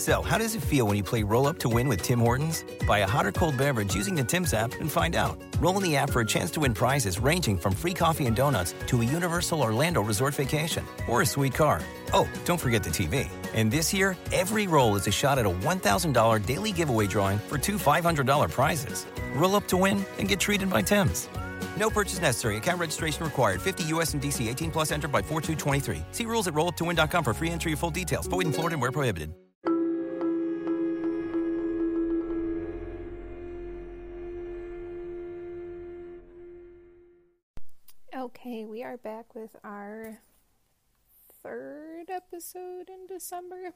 So, how does it feel when you play Roll Up to Win with Tim Hortons? Buy a hot or cold beverage using the Tim's app and find out. Roll in the app for a chance to win prizes ranging from free coffee and donuts to a Universal Orlando resort vacation or a sweet car. Oh, don't forget the TV. And this year, every roll is a shot at a $1,000 daily giveaway drawing for two $500 prizes. Roll up to win and get treated by Tim's. No purchase necessary. Account registration required. 50 US and DC 18 plus entered by 4223. See rules at rolluptowin.com for free entry and full details. Void in Florida and where prohibited. Okay, we are back with our third episode in December.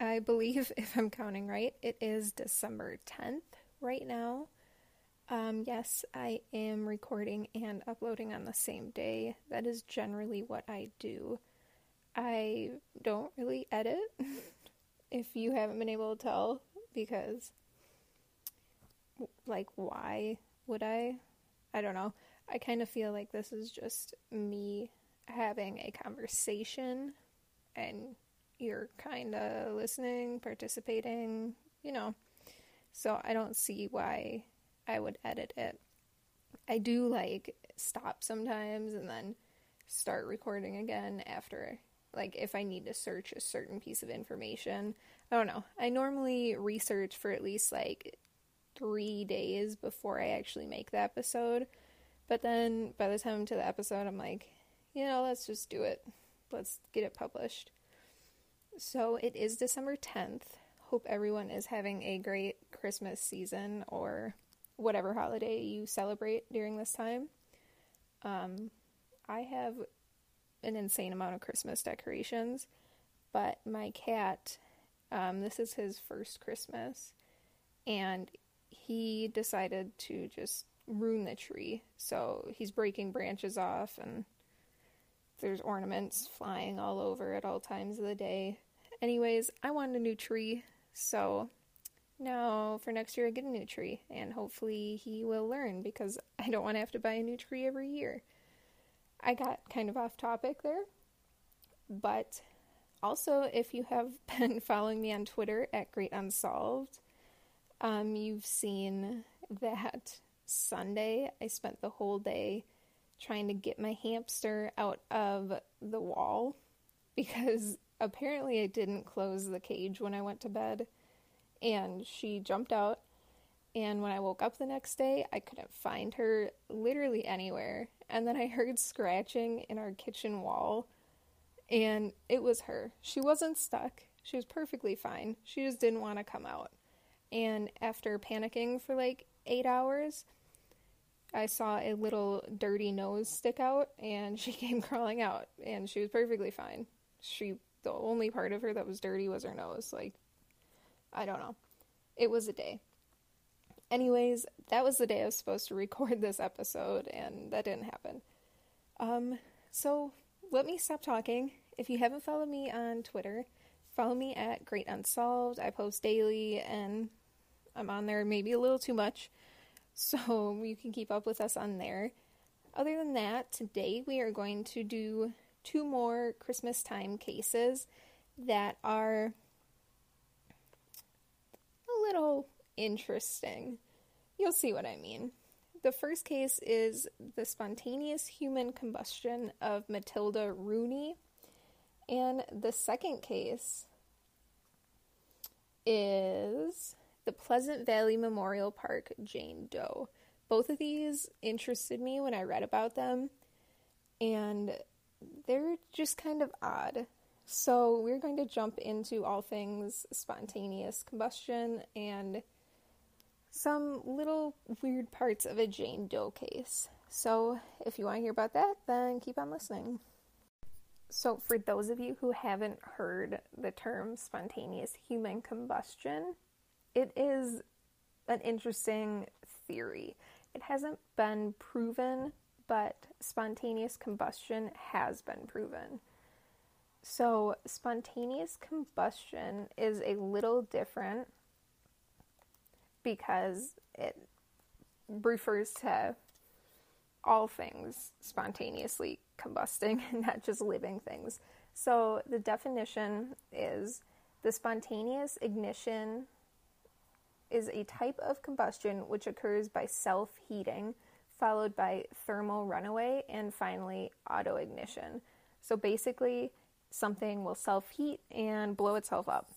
I believe, if I'm counting right, it is December 10th right now. Um, yes, I am recording and uploading on the same day. That is generally what I do. I don't really edit, if you haven't been able to tell, because, like, why would I? I don't know. I kind of feel like this is just me having a conversation and you're kind of listening, participating, you know. So I don't see why I would edit it. I do like stop sometimes and then start recording again after like if I need to search a certain piece of information. I don't know. I normally research for at least like 3 days before I actually make the episode. But then by the time to the episode I'm like, you know, let's just do it. Let's get it published. So it is December 10th. Hope everyone is having a great Christmas season or whatever holiday you celebrate during this time. Um, I have an insane amount of Christmas decorations, but my cat, um, this is his first Christmas, and he decided to just ruin the tree. So he's breaking branches off, and there's ornaments flying all over at all times of the day. Anyways, I wanted a new tree, so now for next year I get a new tree, and hopefully he will learn because I don't want to have to buy a new tree every year. I got kind of off topic there, but also if you have been following me on Twitter at Great Unsolved, um, you've seen that Sunday I spent the whole day trying to get my hamster out of the wall because apparently I didn't close the cage when I went to bed and she jumped out. And when I woke up the next day, I couldn't find her literally anywhere. And then I heard scratching in our kitchen wall, and it was her. She wasn't stuck, she was perfectly fine. She just didn't want to come out. And after panicking for like eight hours, I saw a little dirty nose stick out, and she came crawling out, and she was perfectly fine. She, the only part of her that was dirty was her nose. Like, I don't know. It was a day. Anyways, that was the day I was supposed to record this episode, and that didn't happen. Um, so let me stop talking. If you haven't followed me on Twitter, follow me at Great Unsolved. I post daily, and I'm on there maybe a little too much, so you can keep up with us on there. Other than that, today we are going to do two more Christmas time cases that are a little interesting. You'll see what I mean. The first case is the spontaneous human combustion of Matilda Rooney. And the second case is the Pleasant Valley Memorial Park Jane Doe. Both of these interested me when I read about them, and they're just kind of odd. So, we're going to jump into all things spontaneous combustion and some little weird parts of a Jane Doe case. So, if you want to hear about that, then keep on listening. So, for those of you who haven't heard the term spontaneous human combustion, it is an interesting theory. It hasn't been proven, but spontaneous combustion has been proven. So, spontaneous combustion is a little different because it refers to all things spontaneously combusting, and not just living things. So, the definition is The spontaneous ignition is a type of combustion which occurs by self heating, followed by thermal runaway, and finally autoignition. So basically, something will self heat and blow itself up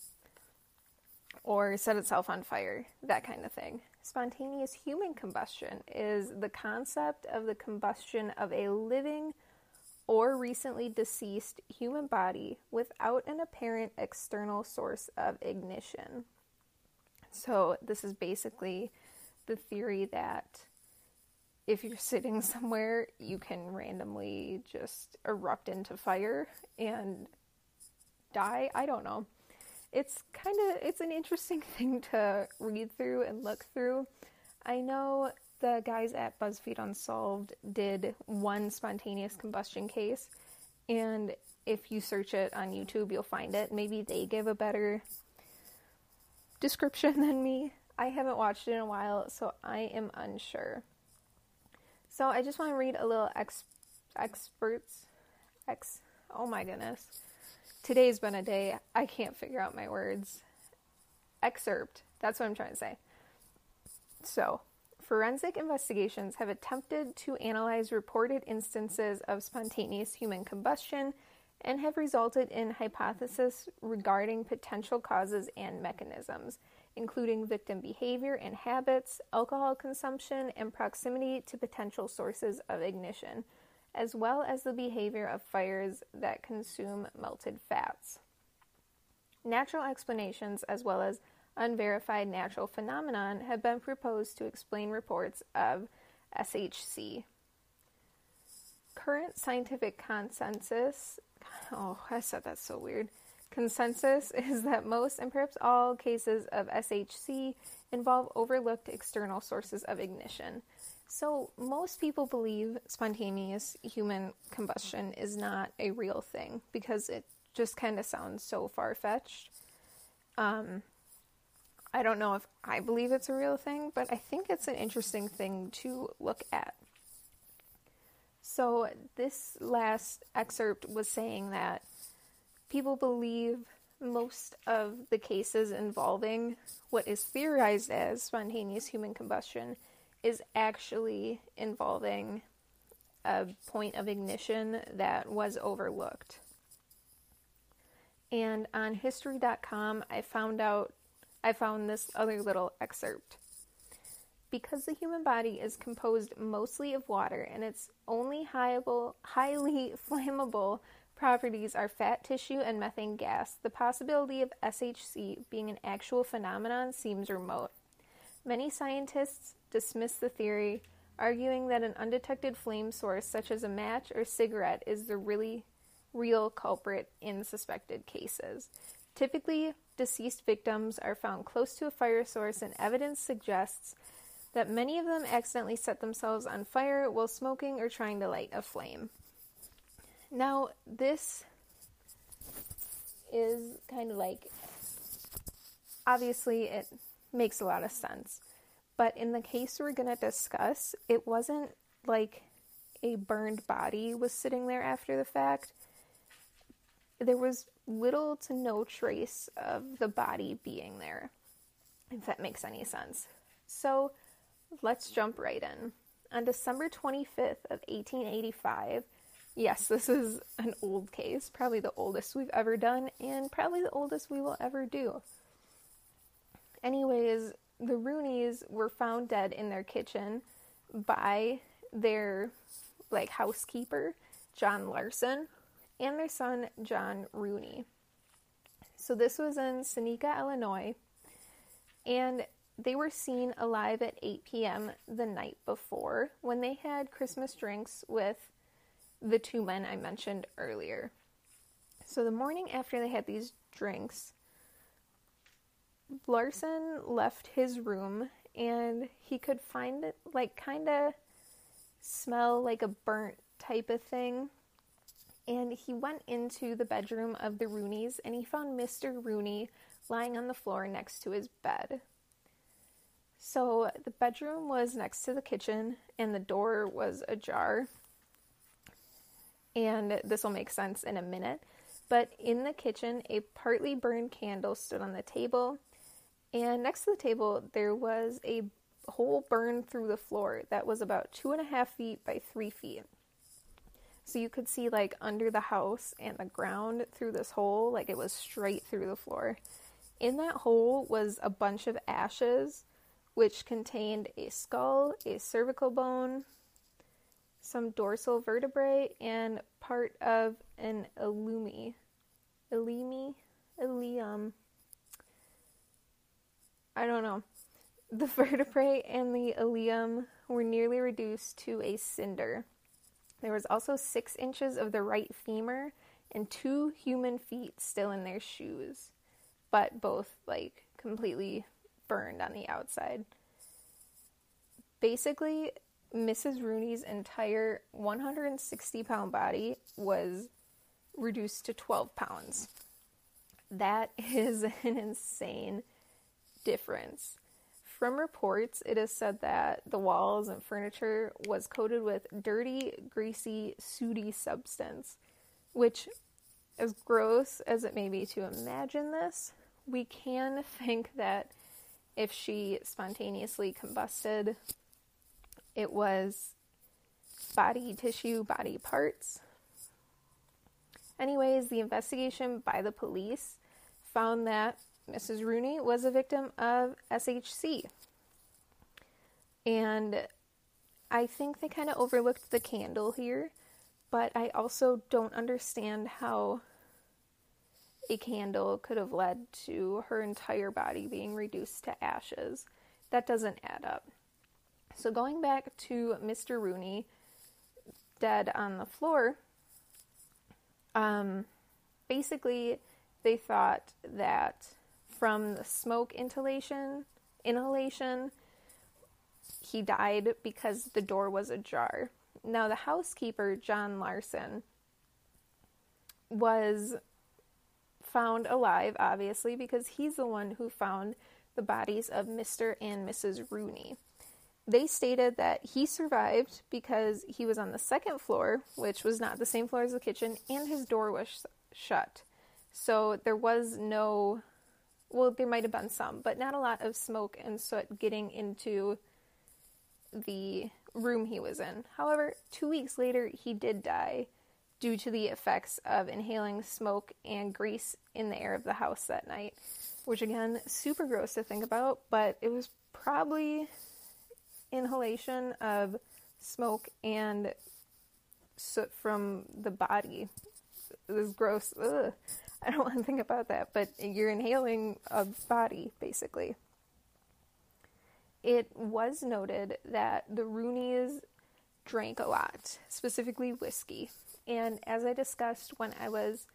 or set itself on fire, that kind of thing. Spontaneous human combustion is the concept of the combustion of a living or recently deceased human body without an apparent external source of ignition. So, this is basically the theory that if you're sitting somewhere, you can randomly just erupt into fire and die. I don't know. It's kind of it's an interesting thing to read through and look through. I know the guys at BuzzFeed Unsolved did one spontaneous combustion case, and if you search it on YouTube, you'll find it. Maybe they give a better description than me. I haven't watched it in a while, so I am unsure. So I just want to read a little ex- experts ex oh my goodness. Today's been a day I can't figure out my words. Excerpt. That's what I'm trying to say. So, forensic investigations have attempted to analyze reported instances of spontaneous human combustion and have resulted in hypotheses regarding potential causes and mechanisms, including victim behavior and habits, alcohol consumption, and proximity to potential sources of ignition, as well as the behavior of fires that consume melted fats. Natural explanations, as well as unverified natural phenomenon have been proposed to explain reports of SHC. Current scientific consensus, oh, I said that's so weird. Consensus is that most and perhaps all cases of SHC involve overlooked external sources of ignition. So, most people believe spontaneous human combustion is not a real thing because it just kind of sounds so far fetched. Um, I don't know if I believe it's a real thing, but I think it's an interesting thing to look at. So, this last excerpt was saying that people believe most of the cases involving what is theorized as spontaneous human combustion is actually involving a point of ignition that was overlooked. And on history.com, I found out I found this other little excerpt. Because the human body is composed mostly of water and its only highly flammable properties are fat tissue and methane gas, the possibility of SHC being an actual phenomenon seems remote. Many scientists dismiss the theory, arguing that an undetected flame source such as a match or cigarette is the really real culprit in suspected cases. Typically, deceased victims are found close to a fire source, and evidence suggests that many of them accidentally set themselves on fire while smoking or trying to light a flame. Now, this is kind of like obviously it makes a lot of sense, but in the case we're going to discuss, it wasn't like a burned body was sitting there after the fact. There was little to no trace of the body being there, if that makes any sense. So let's jump right in. On December 25th of 1885, yes, this is an old case, probably the oldest we've ever done, and probably the oldest we will ever do. Anyways, the Rooneys were found dead in their kitchen by their like housekeeper, John Larson, and their son, John Rooney. So this was in Seneca, Illinois, and they were seen alive at 8 p.m. the night before when they had Christmas drinks with the two men I mentioned earlier. So the morning after they had these drinks, Larson left his room and he could find it like kind of smell like a burnt type of thing and he went into the bedroom of the Rooneys and he found Mr. Rooney lying on the floor next to his bed. So the bedroom was next to the kitchen and the door was ajar. And this will make sense in a minute. But in the kitchen, a partly burned candle stood on the table, and next to the table, there was a hole burned through the floor that was about two and a half feet by three feet. So you could see like under the house and the ground through this hole, like it was straight through the floor. In that hole was a bunch of ashes, which contained a skull, a cervical bone, some dorsal vertebrae, and part of an illumi. Illumi? Ilium. I don't know. The vertebrae and the ilium were nearly reduced to a cinder. There was also six inches of the right femur and two human feet still in their shoes, but both like completely burned on the outside. Basically, Mrs. Rooney's entire 160 pound body was reduced to 12 pounds. That is an insane difference. From reports, it is said that the walls and furniture was coated with dirty, greasy, sooty substance, which, as gross as it may be to imagine this, we can think that if she spontaneously combusted, it was body tissue, body parts. Anyways, the investigation by the police found that Mrs. Rooney was a victim of SHC. And I think they kind of overlooked the candle here, but I also don't understand how a candle could have led to her entire body being reduced to ashes. That doesn't add up. So, going back to Mr. Rooney, dead on the floor, um, basically, they thought that from the smoke inhalation, inhalation, he died because the door was ajar. Now, the housekeeper, John Larson, was found alive, obviously, because he's the one who found the bodies of Mr. and Mrs. Rooney. They stated that he survived because he was on the second floor, which was not the same floor as the kitchen, and his door was shut. So there was no well, there might have been some, but not a lot of smoke and soot getting into the room he was in. However, two weeks later, he did die due to the effects of inhaling smoke and grease in the air of the house that night, which again, super gross to think about, but it was probably inhalation of smoke and soot from the body. It was gross. Ugh. I don't want to think about that, but you're inhaling a body, basically. It was noted that the Rooneys drank a lot, specifically whiskey. And as I discussed when I was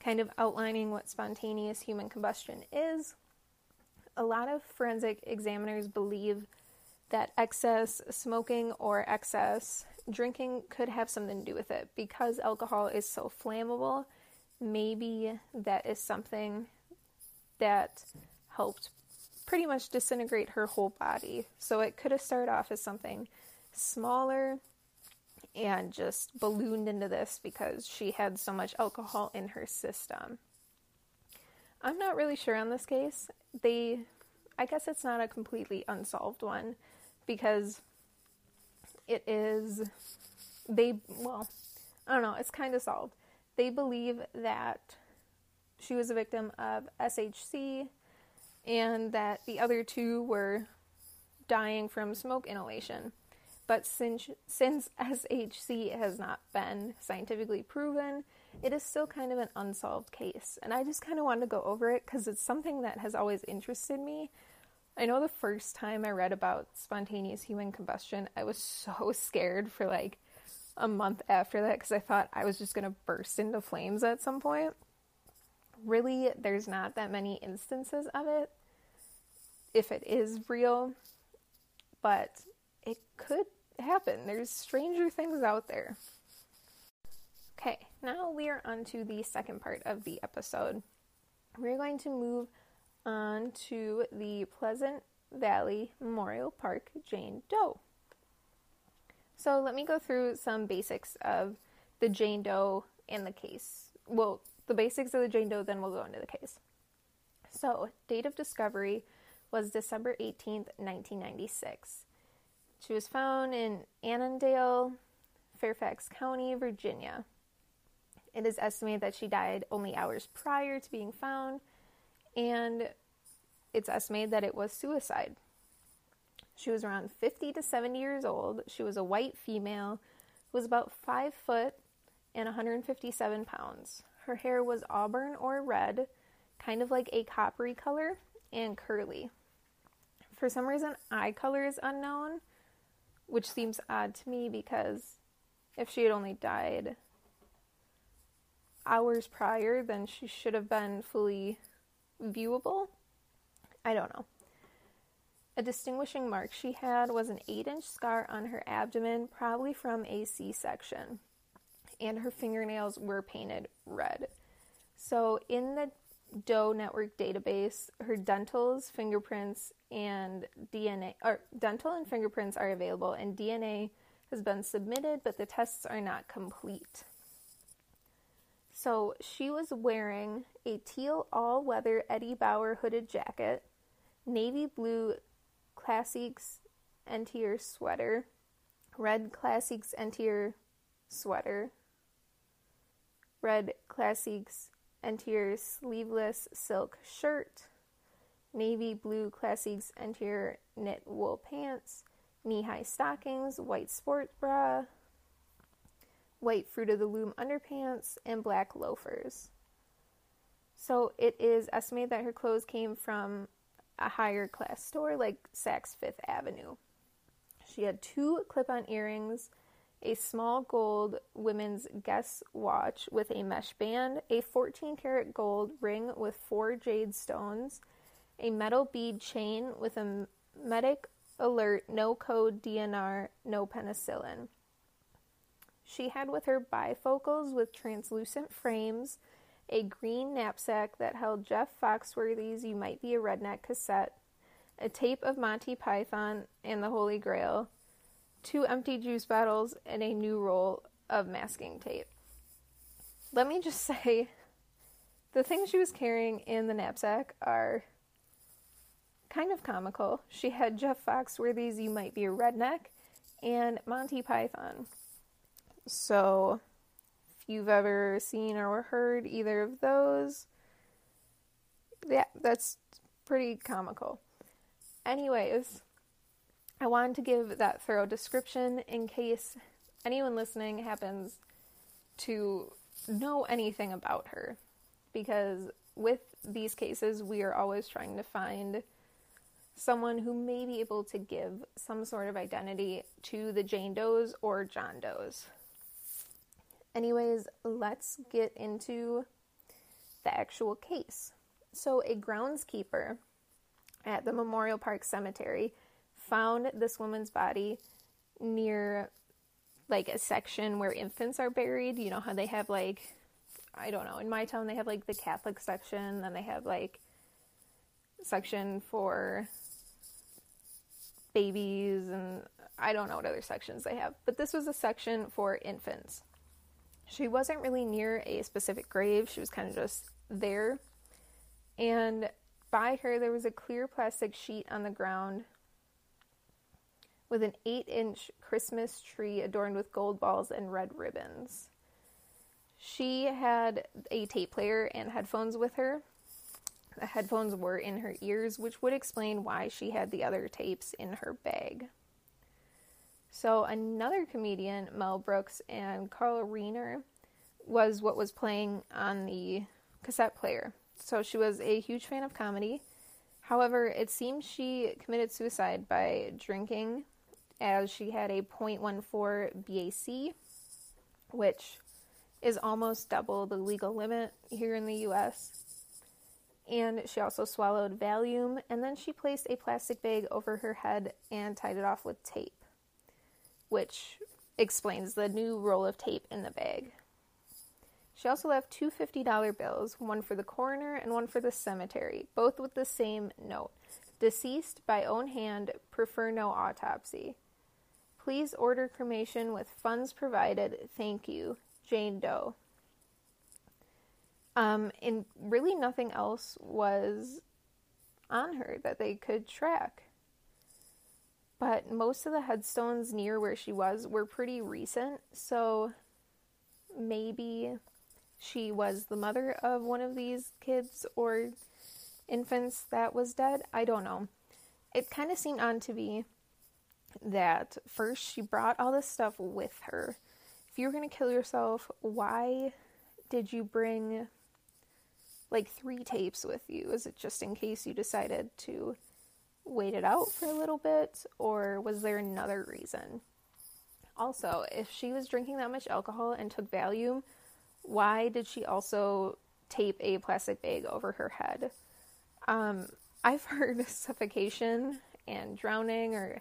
kind of outlining what spontaneous human combustion is, a lot of forensic examiners believe that excess smoking or excess drinking could have something to do with it because alcohol is so flammable maybe that is something that helped pretty much disintegrate her whole body. So it could have started off as something smaller and just ballooned into this because she had so much alcohol in her system. I'm not really sure on this case. They I guess it's not a completely unsolved one because it is they well, I don't know, it's kind of solved they believe that she was a victim of SHC and that the other two were dying from smoke inhalation. But since, since SHC has not been scientifically proven, it is still kind of an unsolved case. And I just kind of wanted to go over it because it's something that has always interested me. I know the first time I read about spontaneous human combustion, I was so scared for like a month after that because I thought I was just going to burst into flames at some point. Really, there's not that many instances of it if it is real, but it could happen. There's stranger things out there. Okay, now we are on to the second part of the episode. We're going to move on to the Pleasant Valley Memorial Park Jane Doe. So let me go through some basics of the Jane Doe and the case. Well, the basics of the Jane Doe, then we'll go into the case. So, date of discovery was December 18th, 1996. She was found in Annandale, Fairfax County, Virginia. It is estimated that she died only hours prior to being found, and it's estimated that it was suicide. She was around 50 to 70 years old. She was a white female, was about 5 foot and 157 pounds. Her hair was auburn or red, kind of like a coppery color, and curly. For some reason, eye color is unknown, which seems odd to me because if she had only died hours prior, then she should have been fully viewable. I don't know. A distinguishing mark she had was an 8 inch scar on her abdomen, probably from a C section, and her fingernails were painted red. So, in the Doe Network database, her dentals, fingerprints, and DNA, or dental and fingerprints are available, and DNA has been submitted, but the tests are not complete. So she was wearing a teal all weather Eddie Bauer hooded jacket, navy blue Classics Entier sweater, red Classics Entier sweater, red Classics Entier sleeveless silk shirt, navy blue Classics Entier knit wool pants, knee high stockings, white sports bra, white Fruit of the Loom underpants, and black loafers. So it is estimated that her clothes came from a higher class store like Saks Fifth Avenue. She had two clip on earrings a small gold women's Guess watch with a mesh band, a 14 karat gold ring with four jade stones, a metal bead chain with a medic alert no code DNR, no penicillin. She had with her bifocals with translucent frames, a green knapsack that held Jeff Foxworthy's You Might Be a Redneck cassette, a tape of Monty Python and the Holy Grail, two empty juice bottles, and a new roll of masking tape. Let me just say, the things she was carrying in the knapsack are kind of comical. She had Jeff Foxworthy's You Might Be a Redneck and Monty Python. So, if you've ever seen or heard either of those, yeah, that's pretty comical. Anyways, I wanted to give that thorough description in case anyone listening happens to know anything about her. Because with these cases, we are always trying to find someone who may be able to give some sort of identity to the Jane Does or John Does. Anyways, let's get into the actual case. So, a groundskeeper at the Memorial Park Cemetery found this woman's body near like a section where infants are buried. You know how they have like I don't know, in my town they have like the Catholic section, then they have like section for babies and I don't know what other sections they have, but this was a section for infants. She wasn't really near a specific grave, she was kind of just there. And by her, there was a clear plastic sheet on the ground with an 8 inch Christmas tree adorned with gold balls and red ribbons. She had a tape player and headphones with her. The headphones were in her ears, which would explain why she had the other tapes in her bag. So, another comedian, Mel Brooks, and Carl Reiner was what was playing on the cassette player. So, she was a huge fan of comedy. However, it seems she committed suicide by drinking as she had a 0.14 BAC, which is almost double the legal limit here in the US. And she also swallowed Valium, and then she placed a plastic bag over her head and tied it off with tape, which explains the new roll of tape in the bag. She also left two $50 bills, one for the coroner and one for the cemetery, both with the same note Deceased by own hand, prefer no autopsy. Please order cremation with funds provided. Thank you. Jane Doe. Um, and really nothing else was on her that they could track. But most of the headstones near where she was were pretty recent, so maybe she was the mother of one of these kids or infants that was dead. I don't know. It kind of seemed on to be that first she brought all this stuff with her. If you were going to kill yourself, why did you bring like three tapes with you? Is it just in case you decided to wait it out for a little bit, or was there another reason? Also, if she was drinking that much alcohol and took Valium, why did she also tape a plastic bag over her head? Um, I've heard suffocation and drowning or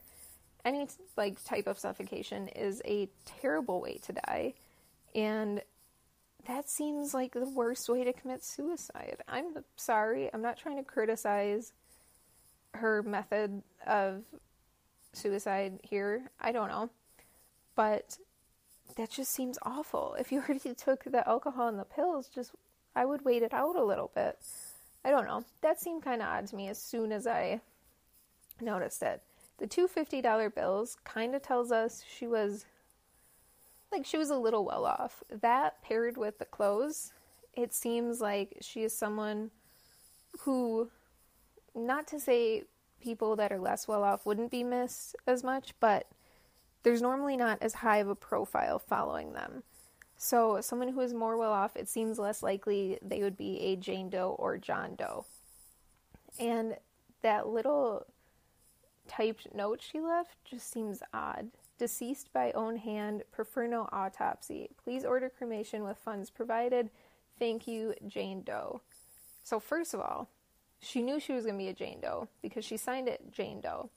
any like type of suffocation is a terrible way to die and that seems like the worst way to commit suicide. I'm sorry. I'm not trying to criticize her method of suicide here. I don't know. But that just seems awful. If you already took the alcohol and the pills, just I would wait it out a little bit. I don't know. That seemed kind of odd to me as soon as I noticed it. The two $50 bills kind of tells us she was like she was a little well off. That paired with the clothes, it seems like she is someone who not to say people that are less well off wouldn't be missed as much, but there's normally not as high of a profile following them. So, someone who is more well off, it seems less likely they would be a Jane Doe or John Doe. And that little typed note she left just seems odd. Deceased by own hand, prefer no autopsy. Please order cremation with funds provided. Thank you, Jane Doe. So, first of all, she knew she was going to be a Jane Doe because she signed it Jane Doe.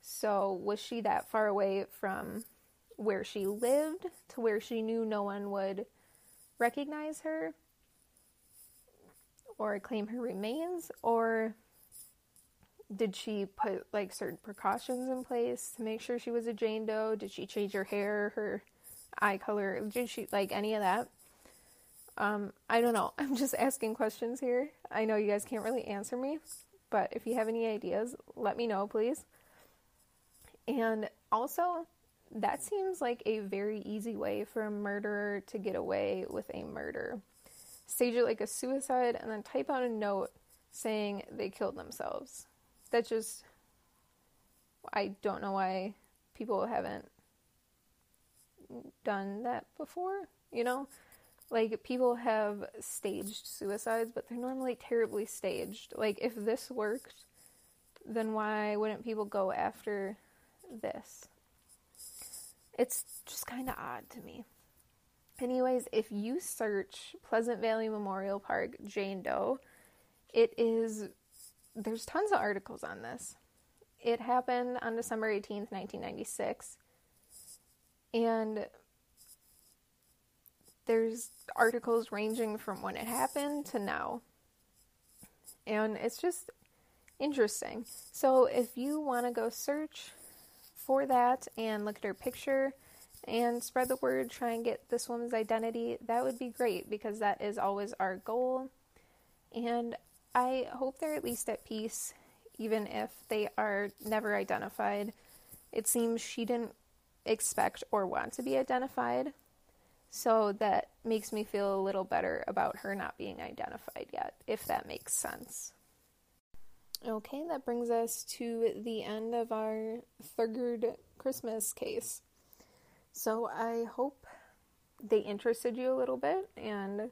So, was she that far away from where she lived to where she knew no one would recognize her or claim her remains? Or did she put like certain precautions in place to make sure she was a Jane Doe? Did she change her hair, her eye color? Did she like any of that? Um, I don't know. I'm just asking questions here. I know you guys can't really answer me, but if you have any ideas, let me know, please. And also, that seems like a very easy way for a murderer to get away with a murder. Stage it like a suicide and then type out a note saying they killed themselves that just I don't know why people haven't done that before, you know? Like people have staged suicides, but they're normally terribly staged. Like if this worked, then why wouldn't people go after this? It's just kind of odd to me. Anyways, if you search Pleasant Valley Memorial Park Jane Doe, it is there's tons of articles on this. It happened on December 18th, 1996. And there's articles ranging from when it happened to now. And it's just interesting. So if you want to go search for that and look at her picture and spread the word, try and get this woman's identity, that would be great because that is always our goal. And I hope they're at least at peace, even if they are never identified. It seems she didn't expect or want to be identified, so that makes me feel a little better about her not being identified yet, if that makes sense. Okay, that brings us to the end of our third Christmas case. So I hope they interested you a little bit and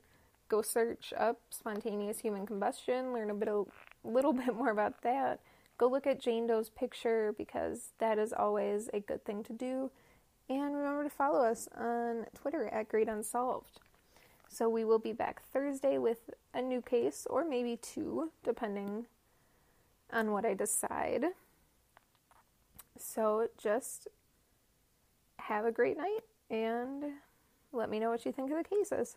go search up spontaneous human combustion, learn a bit a little bit more about that. Go look at Jane Doe's picture because that is always a good thing to do. And remember to follow us on Twitter at Great Unsolved. So we will be back Thursday with a new case, or maybe two, depending on what I decide. So just have a great night and let me know what you think of the cases.